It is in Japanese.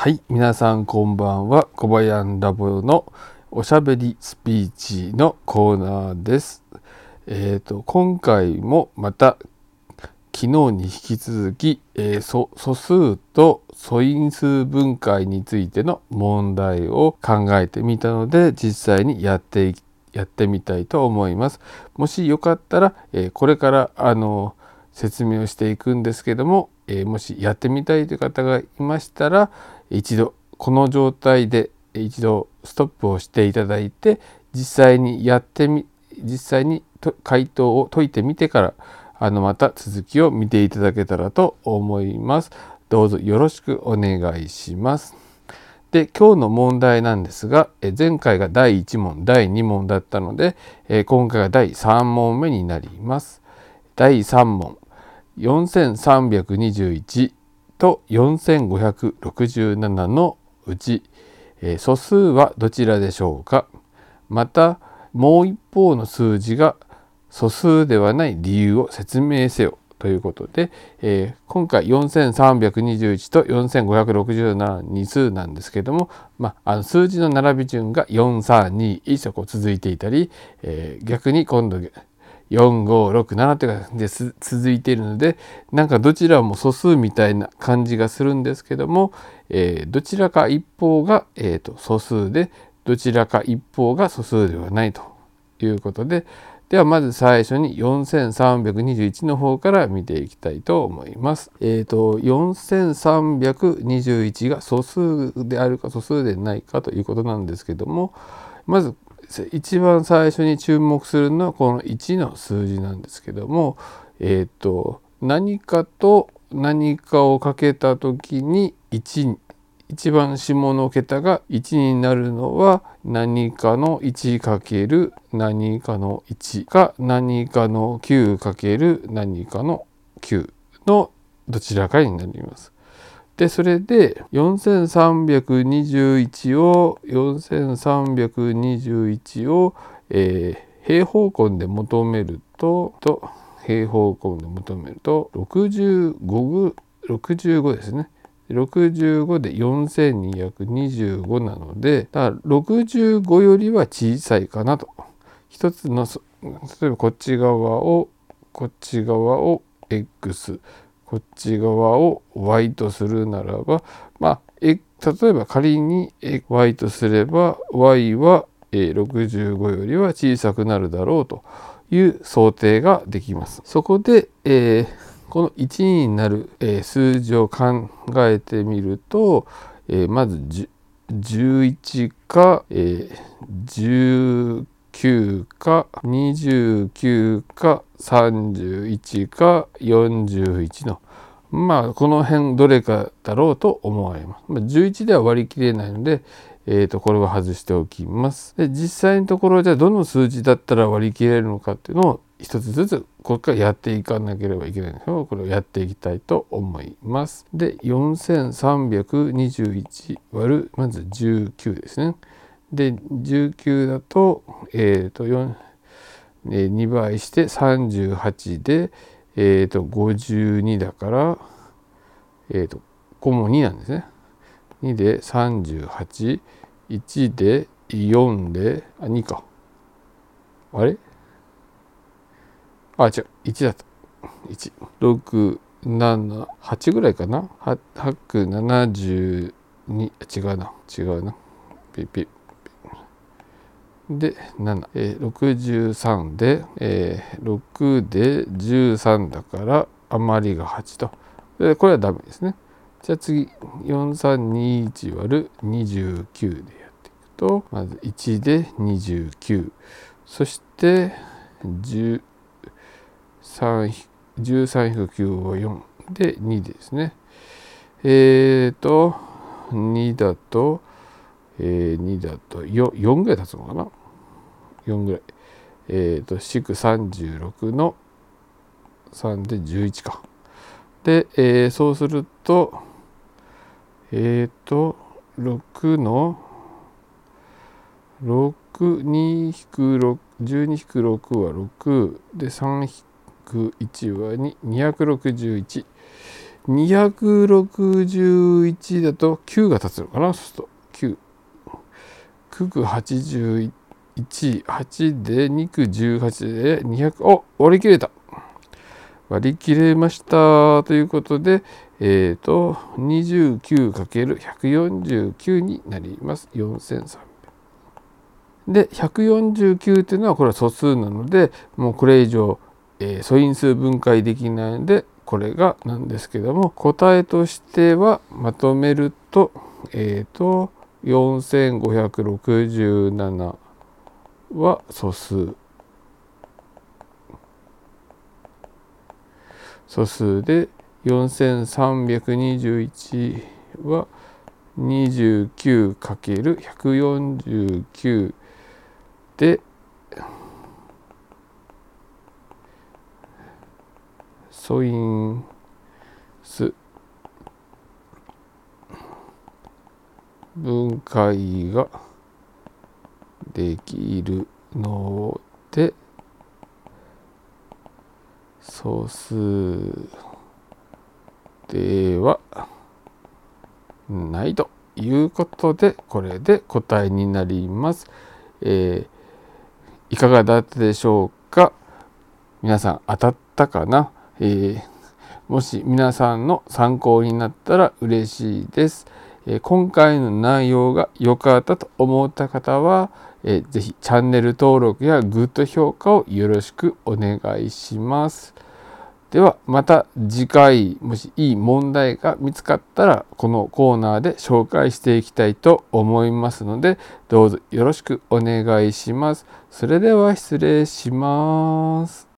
はい、皆さんこんばんは。小林ラボのおしゃべりスピーチのコーナーです。えっ、と今回もまた昨日に引き続き、えー素素数と素因数分解についての問題を考えてみたので実際にやってやってみたいと思います。もしよかったら、えーこれからあの説明をしていくんですけども、えーもしやってみたいという方がいましたら一度この状態で一度ストップをしていただいて実際にやってみ実際に回答を解いてみてからあのまた続きを見ていただけたらと思います。どうぞよろしくお願いします。で今日の問題なんですがえ前回が第1問第2問だったのでえ今回が第3問目になります。第3問4321と4567のうちえー素数はどちらでしょうか？またもう一方の数字が素数ではない理由を説明せよということで、えー今回4321と4567二数なんですけども、まあ、あの数字の並び順が4321とこう続いていたり、えー逆に今度4567という感じで続いているのでなんかどちらも素数みたいな感じがするんですけども、えーどちらか一方が、えーと素数でどちらか一方が素数ではないということでではまず最初に4321の方から見ていきたいと思います。えっ、と4321が素数であるか素数でないかということなんですけどもまず一番最初に注目するのはこの1の数字なんですけどもえっ、と何かと何かをかけた時に1一番下の桁が1になるのは何かの1かける何かの1か何かの9かける何かの9のどちらかになります。でそれで4321を4321を、えー平方根で求めるとと平方根で求めると65 65ですね。65で4225なのでだから65よりは小さいかなと一つの例えばこっち側をこっち側を x こっち側を y とするならばまあ例えば仮に y とすれば y は65よりは小さくなるだろうという想定ができます。そこで、えーこの1になる、数字を考えてみると、えーまず10 11か、えー19か29か31か41のまあこの辺どれかだろうと思われます。11では割り切れないので、えー、とこれは外しておきます。で実際のところじゃあどの数字だったら割り切れるのかっていうのを一つずつこれからやっていかなければいけないんですけどこれをやっていきたいと思います。で4321割るまず19ですね。で19だと,、えー、と4えー2倍して38で、えー、と52だから、えー、とここも2なんですね。2で38、1で4で、あ、2か。あれ？あ、違う、1だった。1。6、7、8ぐらいかな ?8、72、違うな、違うな。ピッピッ。で7、えー、63で、えー、6で13だから余りが8と。でこれはダメですね。じゃあ次。4321割る29でやっていくとまず1で29そして13 13-9は4で2ですね。えーと2だとえー、2だと 4, 4ぐらい経つのかな。4ぐらい。えっ、ー、と、36の3で11か。で、えー、そうすると、えっ、ー、と、6の6、2引く6、12引く6は6で3引く1は261。261だと9が立つのかなそうすると9。八十一1、8で2区18で200、お割り切れた割り切れましたということで、えっ、ー、と、29×149 になります。4300。で、149っていうのはこれは素数なので、もうこれ以上、えー、素因数分解できないので、これがなんですけども、答えとしてはまとめると、えっ、ー、と、4567は素数。素数で4321は 29×149 で素因数分解ができるので素数ではないということでこれで答えになります。えー、いかがだったでしょうか？皆さん当たったかな、えー、もし皆さんの参考になったら嬉しいです。え、今回の内容が良かったと思った方は、えー、ぜひチャンネル登録やグッド評価をよろしくお願いします。ではまた次回もしいい問題が見つかったらこのコーナーで紹介していきたいと思いますのでどうぞよろしくお願いします。それでは失礼します。